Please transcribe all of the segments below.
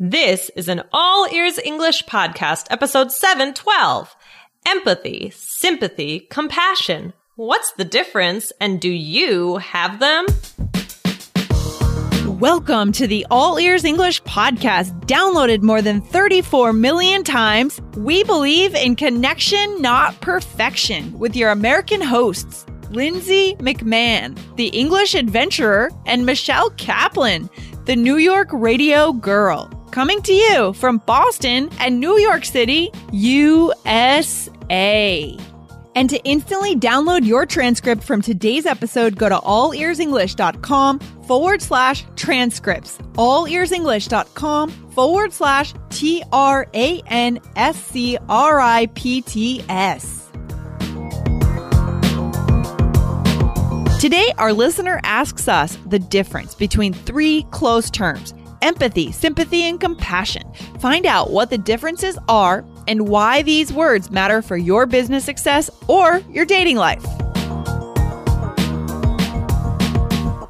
This is an All Ears English podcast, episode 712. Empathy, sympathy, compassion. What's the difference, and do you have them? Welcome to the All Ears English podcast, downloaded more than 34 million times. We believe in connection, not perfection, with your American hosts, Lindsay McMahon, the English adventurer, and Michelle Kaplan, the New York radio girl. Coming to you from Boston and New York City, USA. And to instantly download your transcript from today's episode, go to allearsenglish.com forward slash transcripts. Allearsenglish.com forward slash T R A N S C R I P T S. Today, our listener asks us the difference between three close terms empathy, sympathy, and compassion. Find out what the differences are and why these words matter for your business success or your dating life.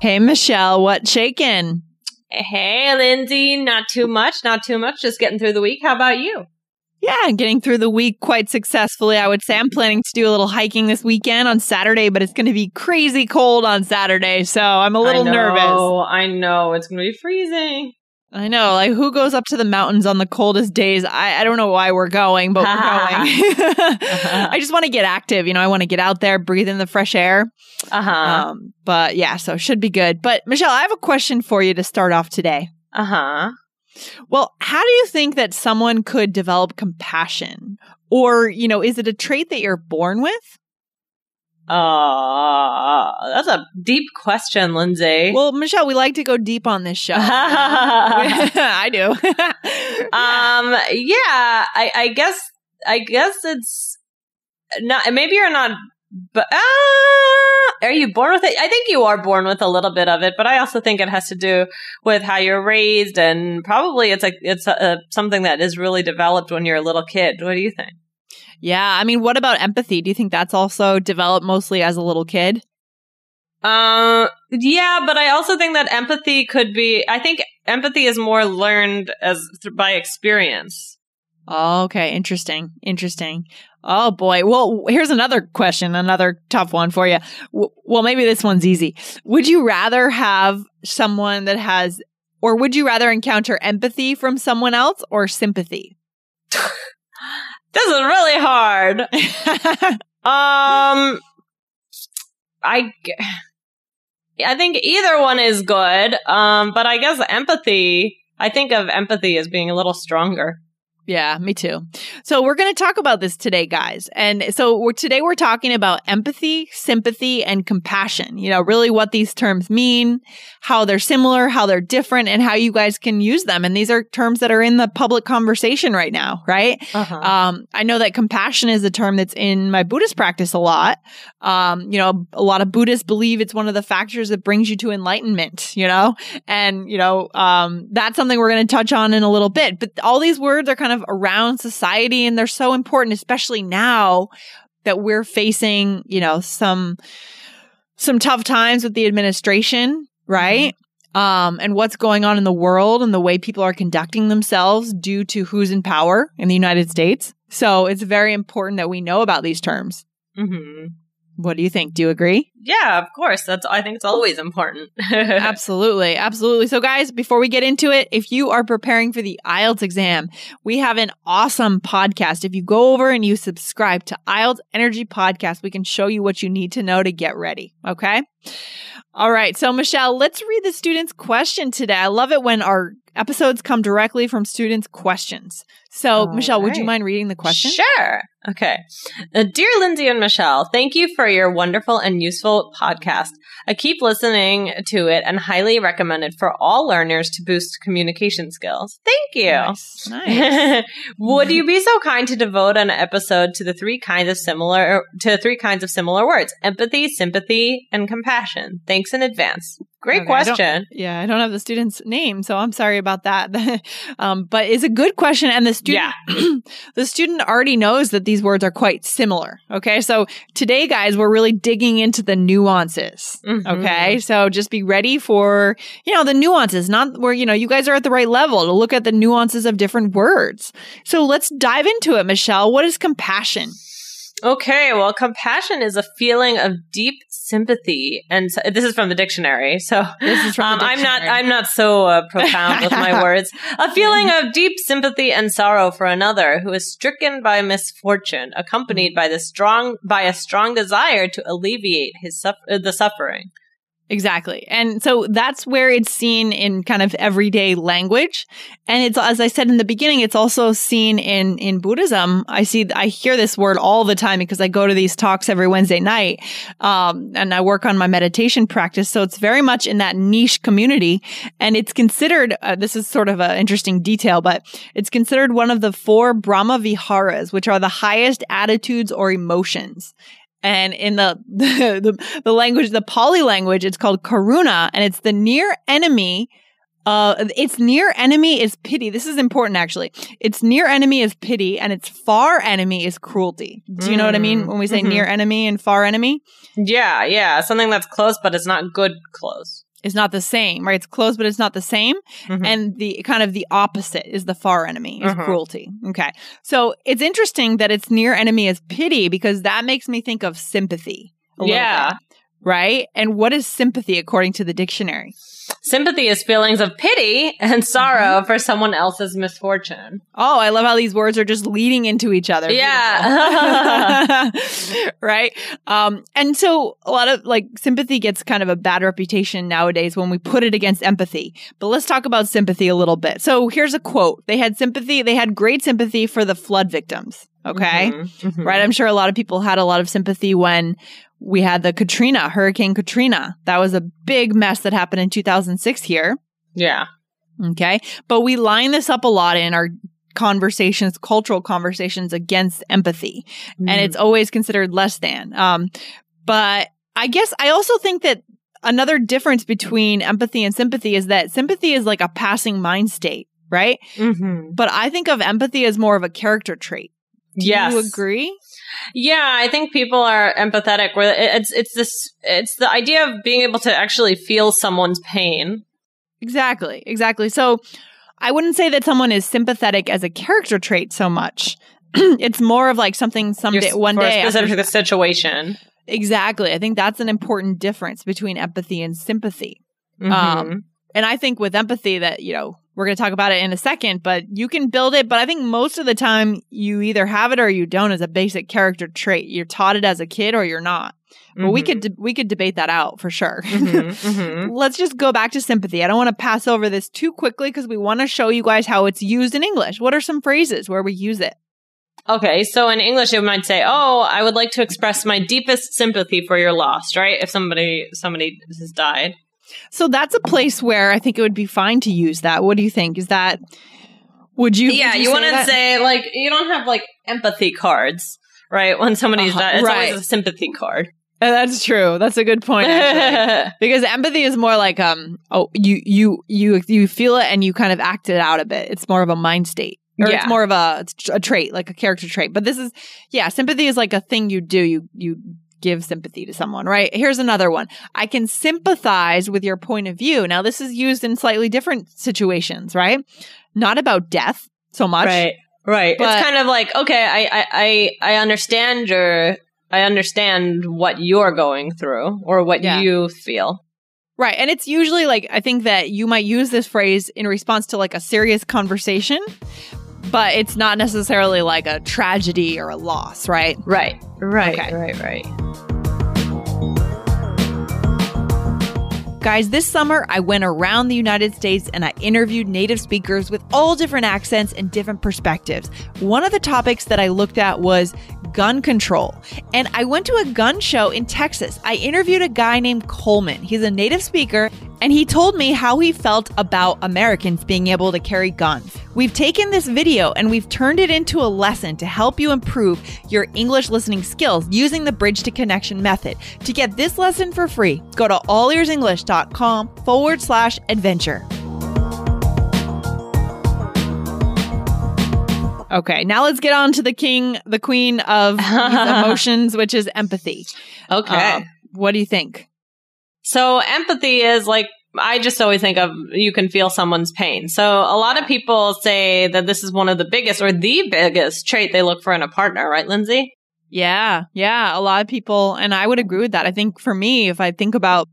Hey, Michelle, what shaking? Hey, Lindsay. Not too much, not too much. Just getting through the week. How about you? Yeah, getting through the week quite successfully. I would say I'm planning to do a little hiking this weekend on Saturday, but it's going to be crazy cold on Saturday, so I'm a little I know, nervous. I know. It's going to be freezing. I know, like who goes up to the mountains on the coldest days? I, I don't know why we're going, but we're going. I just want to get active. You know, I want to get out there, breathe in the fresh air. Uh huh. Um, but yeah, so should be good. But Michelle, I have a question for you to start off today. Uh huh. Well, how do you think that someone could develop compassion? Or, you know, is it a trait that you're born with? Uh, that's a deep question, Lindsay. Well, Michelle, we like to go deep on this show. I do. um, yeah, I, I guess, I guess it's not, maybe you're not, but, uh, are you born with it? I think you are born with a little bit of it, but I also think it has to do with how you're raised and probably it's like, it's a, a, something that is really developed when you're a little kid. What do you think? Yeah. I mean, what about empathy? Do you think that's also developed mostly as a little kid? Uh, yeah, but I also think that empathy could be, I think empathy is more learned as by experience. Oh, okay. Interesting. Interesting. Oh boy. Well, here's another question, another tough one for you. W- well, maybe this one's easy. Would you rather have someone that has, or would you rather encounter empathy from someone else or sympathy? this is really hard. um, I, I think either one is good. Um, but I guess empathy. I think of empathy as being a little stronger. Yeah, me too. So we're going to talk about this today, guys. And so we're, today we're talking about empathy, sympathy, and compassion. You know, really what these terms mean, how they're similar, how they're different, and how you guys can use them. And these are terms that are in the public conversation right now, right? Uh-huh. Um, I know that compassion is a term that's in my Buddhist practice a lot. Um, you know, a lot of Buddhists believe it's one of the factors that brings you to enlightenment, you know, and, you know, um, that's something we're going to touch on in a little bit. But all these words are kind of around society and they're so important, especially now that we're facing, you know, some, some tough times with the administration, right? Um, and what's going on in the world and the way people are conducting themselves due to who's in power in the United States. So it's very important that we know about these terms. hmm What do you think? Do you agree? Yeah, of course. That's. I think it's always important. absolutely. Absolutely. So, guys, before we get into it, if you are preparing for the IELTS exam, we have an awesome podcast. If you go over and you subscribe to IELTS Energy Podcast, we can show you what you need to know to get ready. Okay. All right. So, Michelle, let's read the student's question today. I love it when our episodes come directly from students' questions. So, All Michelle, would you mind reading the question? Sure. Okay. Uh, Dear Lindsay and Michelle, thank you for your wonderful and useful podcast. I keep listening to it and highly recommend it for all learners to boost communication skills. Thank you. Nice. Nice. Would you be so kind to devote an episode to the three kinds of similar to three kinds of similar words: empathy, sympathy, and compassion? Thanks in advance. Great Okay, I question. Yeah, I don't have the student's name, so I'm sorry about that. um, but it's a good question, and the student, the student already knows that these words are quite similar. Okay, so today, guys, we're really digging into the nuances. Mhm. Okay, so just be ready for you know the nuances, not where you know you guys are at the right level to look at the nuances of different words. So let's dive into it, Michelle. What is compassion? Okay, well, compassion is a feeling of deep sympathy, and so, this is from the dictionary. So This is from the um, I'm not. I'm not so uh, profound with my words. A feeling of deep sympathy and sorrow for another who is stricken by misfortune, accompanied by the strong by a strong desire to alleviate his suff- uh, the suffering. Exactly. And so that's where it's seen in kind of everyday language. And it's, as I said in the beginning, it's also seen in, in Buddhism. I see, I hear this word all the time because I go to these talks every Wednesday night. Um, and I work on my meditation practice. So it's very much in that niche community. And it's considered, uh, this is sort of an interesting detail, but it's considered one of the four Brahma Viharas, which are the highest attitudes or emotions. And in the, the the the language, the Pali language, it's called karuna, and it's the near enemy. Uh, its near enemy is pity. This is important, actually. Its near enemy is pity, and its far enemy is cruelty. Do you know what I mean Mm, when we say mhm. near enemy and far enemy? Yeah, yeah, something that's close, but it's not good close. It's not the same, right? It's close, but it's not the same. Mhm. And the kind of the opposite is the far enemy, is Mhm. cruelty. Okay. So it's interesting that its near enemy is pity because that makes me think of sympathy. a little Yeah. bit, right? And what is sympathy according to the dictionary? Sympathy is feelings of pity and sorrow for someone else's misfortune. Oh, I love how these words are just leading into each other. Yeah. Right. Um, and so a lot of like sympathy gets kind of a bad reputation nowadays when we put it against empathy. But let's talk about sympathy a little bit. So here's a quote. They had sympathy, they had great sympathy for the flood victims. Okay. Mhm, mhm. Right. I'm sure a lot of people had a lot of sympathy when we had the Katrina, Hurricane Katrina. That was a big mess that happened in 2006 here. Yeah. Okay. But we line this up a lot in our conversations, cultural conversations against empathy. Mm-hmm. And it's always considered less than. Um, but I guess I also think that another difference between empathy and sympathy is that sympathy is like a passing mind state, right? Mhm. But I think of empathy as more of a character trait. Do Yes. you agree? Yeah, I think people are empathetic. Where it's it's this it's the idea of being able to actually feel someone's pain. Exactly. Exactly. So I wouldn't say that someone is sympathetic as a character trait so much. it's more of like something someday, You're- one day. after- specific situation. Exactly. I think that's an important difference between empathy and sympathy. Mhm. Um, and I think with empathy that, you know, we're going to talk about it in a second, but you can build it. But I think most of the time you either have it or you don't as a basic character trait. You're taught it as a kid or you're not. But we Mhm. could, de- we could debate that out for sure. Mhm, mhm. Let's just go back to sympathy. I don't want to pass over this too quickly because we want to show you guys how it's used in English. What are some phrases where we use it? Okay, so in English, it might say, "Oh, I would like to express my deepest sympathy for your loss." Right? If somebody somebody has died. So that's a place where I think it would be fine to use that. What do you think? Is that, would you? yeah, would you, want to say like you don't have like empathy cards, right? When somebody's Uh-huh, died, it's right. always a sympathy card. Uh, That's true. That's a good point. Because empathy is more like um oh you you you you feel it and you kind of act it out a bit. It's more of a mind state. Or Yeah. it's more of a, a trait, like a character trait. But this is yeah, sympathy is like a thing you do. You you give sympathy to someone, right? Here's another one. I can sympathize with your point of view. Now this is used in slightly different situations, right? Not about death so much. Right. Right. But- it's kind of like, okay, I, I, I, understand your, I understand what you're going through or what Yeah. you feel. Right. And it's usually like, I think that you might use this phrase in response to like a serious conversation, but it's not necessarily like a tragedy or a loss, right? Right. Right. Okay. Right. Right. Guys, this summer I went around the United States and I interviewed native speakers with all different accents and different perspectives. One of the topics that I looked at was gun control. And I went to a gun show in Texas. I interviewed a guy named Coleman. He's a native speaker and he told me how he felt about Americans being able to carry guns. We've taken this video and we've turned it into a lesson to help you improve your English listening skills using the Bridge to Connection method. To get this lesson for free, go to allearsenglish.com forward slash adventure. Okay, now let's get on to the king, the queen of emotions, which is empathy. Okay. Um, what do you think? So empathy is like I just always think of you can feel someone's pain. So a lot of people say that this is one of the biggest or the biggest trait they look for in a partner, right, Lindsay? Yeah, yeah, a lot of people, and I would agree with that. I think for me, if I think about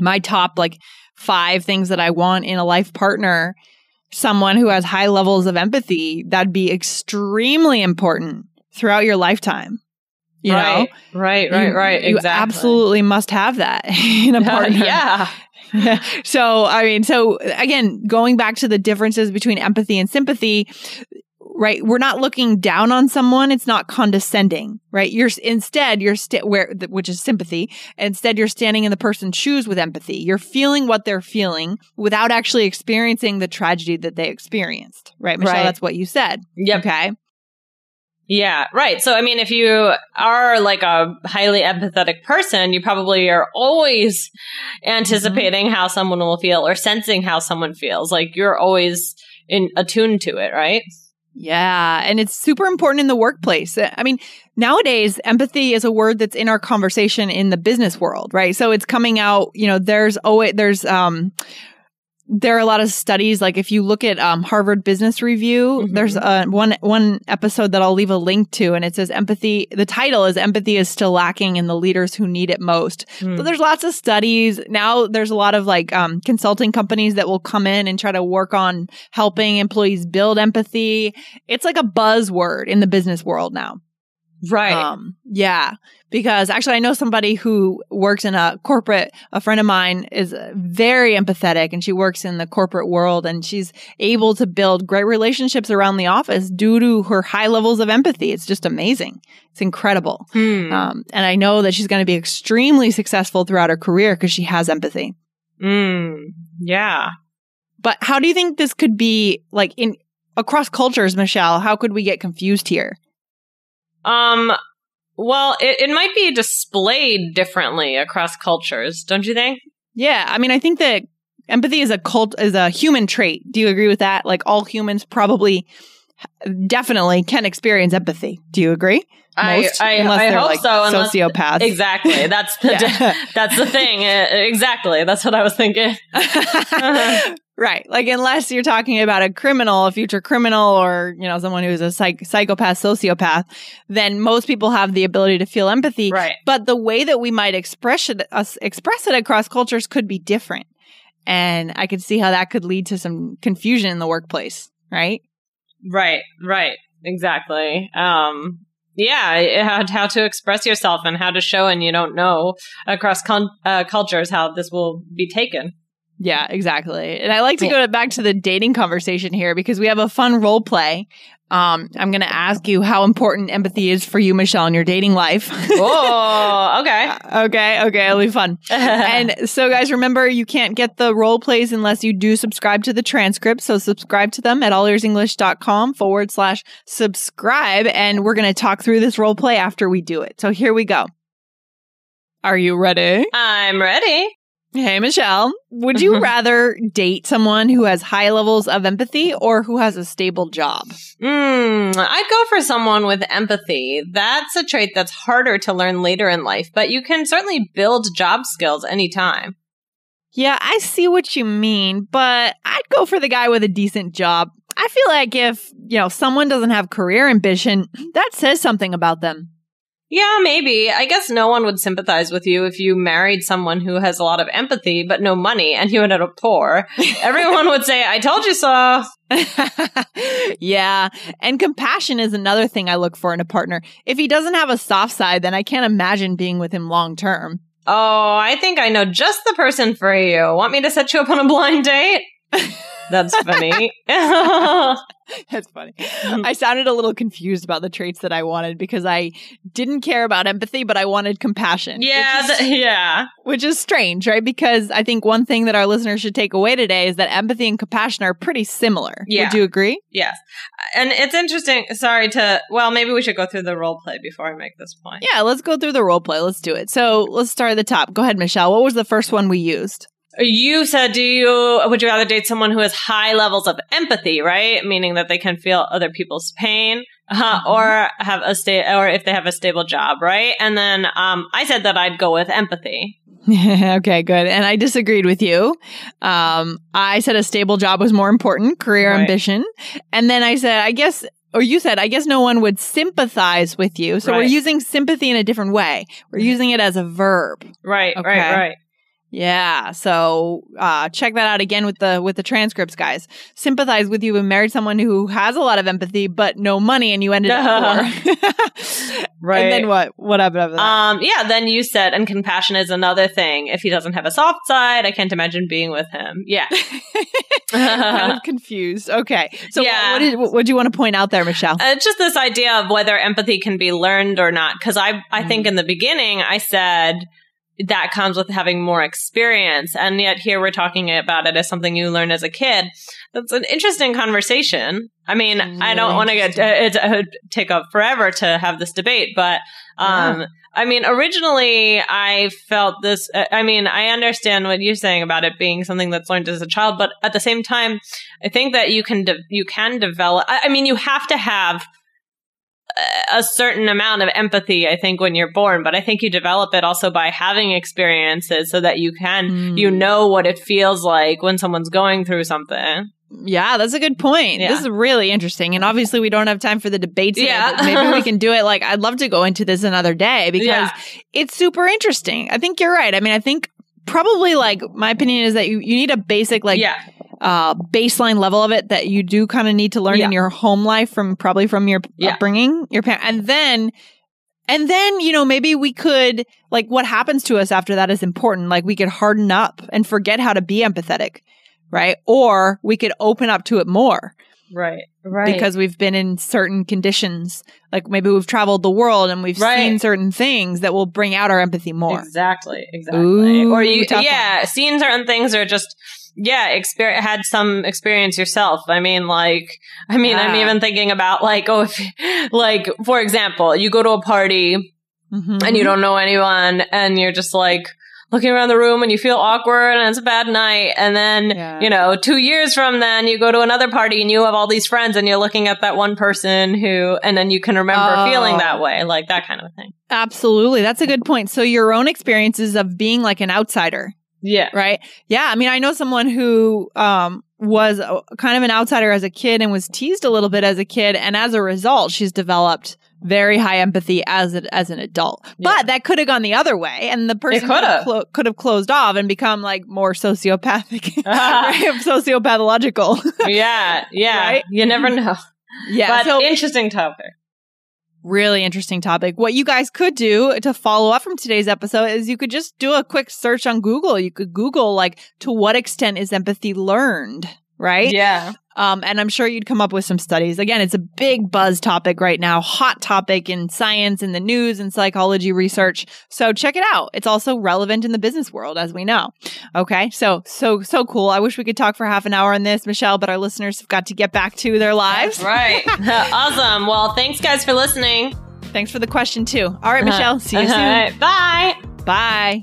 my top like five things that I want in a life partner, someone who has high levels of empathy, that'd be extremely important throughout your lifetime. You right, know, right, right, You- right. You exactly. absolutely must have that in a partner. yeah. so I mean, so again, going back to the differences between empathy and sympathy, right? We're not looking down on someone. It's not condescending, right? You're instead you're st- where which is sympathy. Instead, you're standing in the person's shoes with empathy. You're feeling what they're feeling without actually experiencing the tragedy that they experienced, right? Michelle, Right. that's what you said. Yep. Okay. Yeah, right. So, I mean, if you are like a highly empathetic person, you probably are always mm-hmm. anticipating how someone will feel or sensing how someone feels. Like you're always in attuned to it, right? Yeah. And it's super important in the workplace. I mean, nowadays, empathy is a word that's in our conversation in the business world, right? So it's coming out, you know, there's always, there's, um, there are a lot of studies. Like if you look at um, Harvard Business Review, Mhm. there's uh, one one episode that I'll leave a link to, and it says empathy. The title is "Empathy is still lacking in the leaders who need it most." Hmm. But there's lots of studies now. There's a lot of like um, consulting companies that will come in and try to work on helping employees build empathy. It's like a buzzword in the business world now. Right. Um, yeah, because actually, I know somebody who works in a corporate. A friend of mine is very empathetic, and she works in the corporate world, and she's able to build great relationships around the office due to her high levels of empathy. It's just amazing. It's incredible. Hmm. Um, and I know that she's going to be extremely successful throughout her career because she has empathy. Mm. Yeah. But how do you think this could be like in across cultures, Michelle? How could we get confused here? Um, well, it, it might be displayed differently across cultures, don't you think? Yeah, I mean, I think that empathy is a cult is a human trait. Do you agree with that? Like all humans probably definitely can experience empathy. Do you agree? Most, I, I, unless I they're hope like so. Unless, sociopaths. exactly. That's the Yeah. that's the thing. Exactly. That's what I was thinking. right. Like unless you're talking about a criminal, a future criminal or, you know, someone who's a psych- psychopath, sociopath, then most people have the ability to feel empathy. Right. But the way that we might express it, us express it across cultures could be different. And I could see how that could lead to some confusion in the workplace, right? Right. Right. Exactly. Um. Yeah, how, how to express yourself and how to show, and you don't know across con- uh, cultures how this will be taken. Yeah, exactly. And I like to go back to the dating conversation here because we have a fun role play. Um, I'm going to ask you how important empathy is for you, Michelle, in your dating life. Oh, okay. okay, okay, it'll be fun. and so, guys, remember you can't get the role plays unless you do subscribe to the transcript. So, subscribe to them at allearsenglish.com forward slash subscribe. And we're going to talk through this role play after we do it. So, here we go. Are you ready? I'm ready. Hey, Michelle, would you rather date someone who has high levels of empathy or who has a stable job? Mm, I'd go for someone with empathy. That's a trait that's harder to learn later in life, but you can certainly build job skills anytime. Yeah, I see what you mean, but I'd go for the guy with a decent job. I feel like if, you know, someone doesn't have career ambition, that says something about them. Yeah, maybe. I guess no one would sympathize with you if you married someone who has a lot of empathy but no money and you ended up poor. Everyone would say, I told you so. yeah. And compassion is another thing I look for in a partner. If he doesn't have a soft side, then I can't imagine being with him long term. Oh, I think I know just the person for you. Want me to set you up on a blind date? That's funny. That's funny. Mm-hmm. I sounded a little confused about the traits that I wanted because I didn't care about empathy, but I wanted compassion. Yeah, which is, th- yeah. which is strange, right? Because I think one thing that our listeners should take away today is that empathy and compassion are pretty similar. Yeah. Would you agree? Yes. And it's interesting. Sorry to, well, maybe we should go through the role play before I make this point. Yeah, let's go through the role play. Let's do it. So let's start at the top. Go ahead, Michelle. What was the first one we used? You said, do you, would you rather date someone who has high levels of empathy, right? Meaning that they can feel other people's pain, uh, Mhm. or have a sta- or if they have a stable job, right? And then, um, I said that I'd go with empathy. okay, good. And I disagreed with you. Um, I said a stable job was more important, career Right. ambition. And then I said, I guess, or you said, I guess no one would sympathize with you. So we're using sympathy in a different way. We're using it as a verb. Right, Okay. right, right. Yeah. So uh, check that out again with the with the transcripts, guys. Sympathize with you and married someone who has a lot of empathy but no money, and you ended up poor. Right. And then what? What happened after that? Um, yeah, then you said, and compassion is another thing. If he doesn't have a soft side, I can't imagine being with him. Yeah. kind of confused. Okay. So Yeah. what, did what would you want to point out there, Michelle? Uh, It's just this idea of whether empathy can be learned or not. Because I, I think in the beginning I said that comes with having more experience, and yet here we're talking about it as something you learn as a kid. That's an interesting conversation. I mean, It's I don't want to get uh, it would take up forever to have this debate, but um, I mean, originally I felt this. uh, I mean, I understand what you're saying about it being something that's learned as a child, but at the same time, I think that you can de- you can develop. I, I mean, you have to have a- certain amount of empathy. I think when you're born, but I think you develop it also by having experiences so that you can you Mm. know what it feels like when someone's going through something. Yeah, that's a good point. Yeah. This is really interesting. And obviously we don't have time for the debates Yeah. but maybe we can do it like I'd love to go into this another day because Yeah. it's super interesting. I think you're right. I mean, I think probably like my opinion is that you, you need a basic like yeah, uh baseline level of it that you do kind of need to learn in your home life from probably from your Yeah. upbringing, your parent and then and then, you know, maybe we could like what happens to us after that is important. Like we could harden up and forget how to be empathetic, right? Or we could open up to it more right, right. because we've been in certain conditions. Like maybe we've traveled the world and we've Right. seen certain things that will bring out our empathy more. Exactly, exactly. Ooh, or you, yeah, seeing certain things are just, yeah, experience, had some experience yourself. I mean, like, I mean, I'm even thinking about like, oh, if, like, for example, you go to a party Mhm. and you don't know anyone and you're just like, looking around the room and you feel awkward and it's a bad night. And then, Yeah. you know, two years from then you go to another party and you have all these friends and you're looking at that one person who, and then you can remember Oh. feeling that way, like that kind of thing. Absolutely. That's a good point. So your own experiences of being like an outsider, Yeah. right? Yeah. I mean, I know someone who um, was a, kind of an outsider as a kid and was teased a little bit as a kid. And as a result, she's developed very high empathy as a, as an adult. Yeah. But that could have gone the other way. And the person could have, clo- could have closed off and become like more sociopathic, right? sociopathological. Yeah. Yeah. Right? You never know. yeah. but so interesting topic. Really interesting topic. What you guys could do to follow up from today's episode is you could just do a quick search on Google. You could Google like to what extent is empathy learned, right? Yeah. Um, and I'm sure you'd come up with some studies. Again, it's a big buzz topic right now, hot topic in science, in the news, and psychology research. So check it out. It's also relevant in the business world, as we know. Okay, so so so cool. I wish we could talk for half an hour on this, Michelle, but our listeners have got to get back to their lives. Right. awesome. Well, thanks guys for listening. Thanks for the question too. All right, Michelle. See you soon. right, Bye. Bye.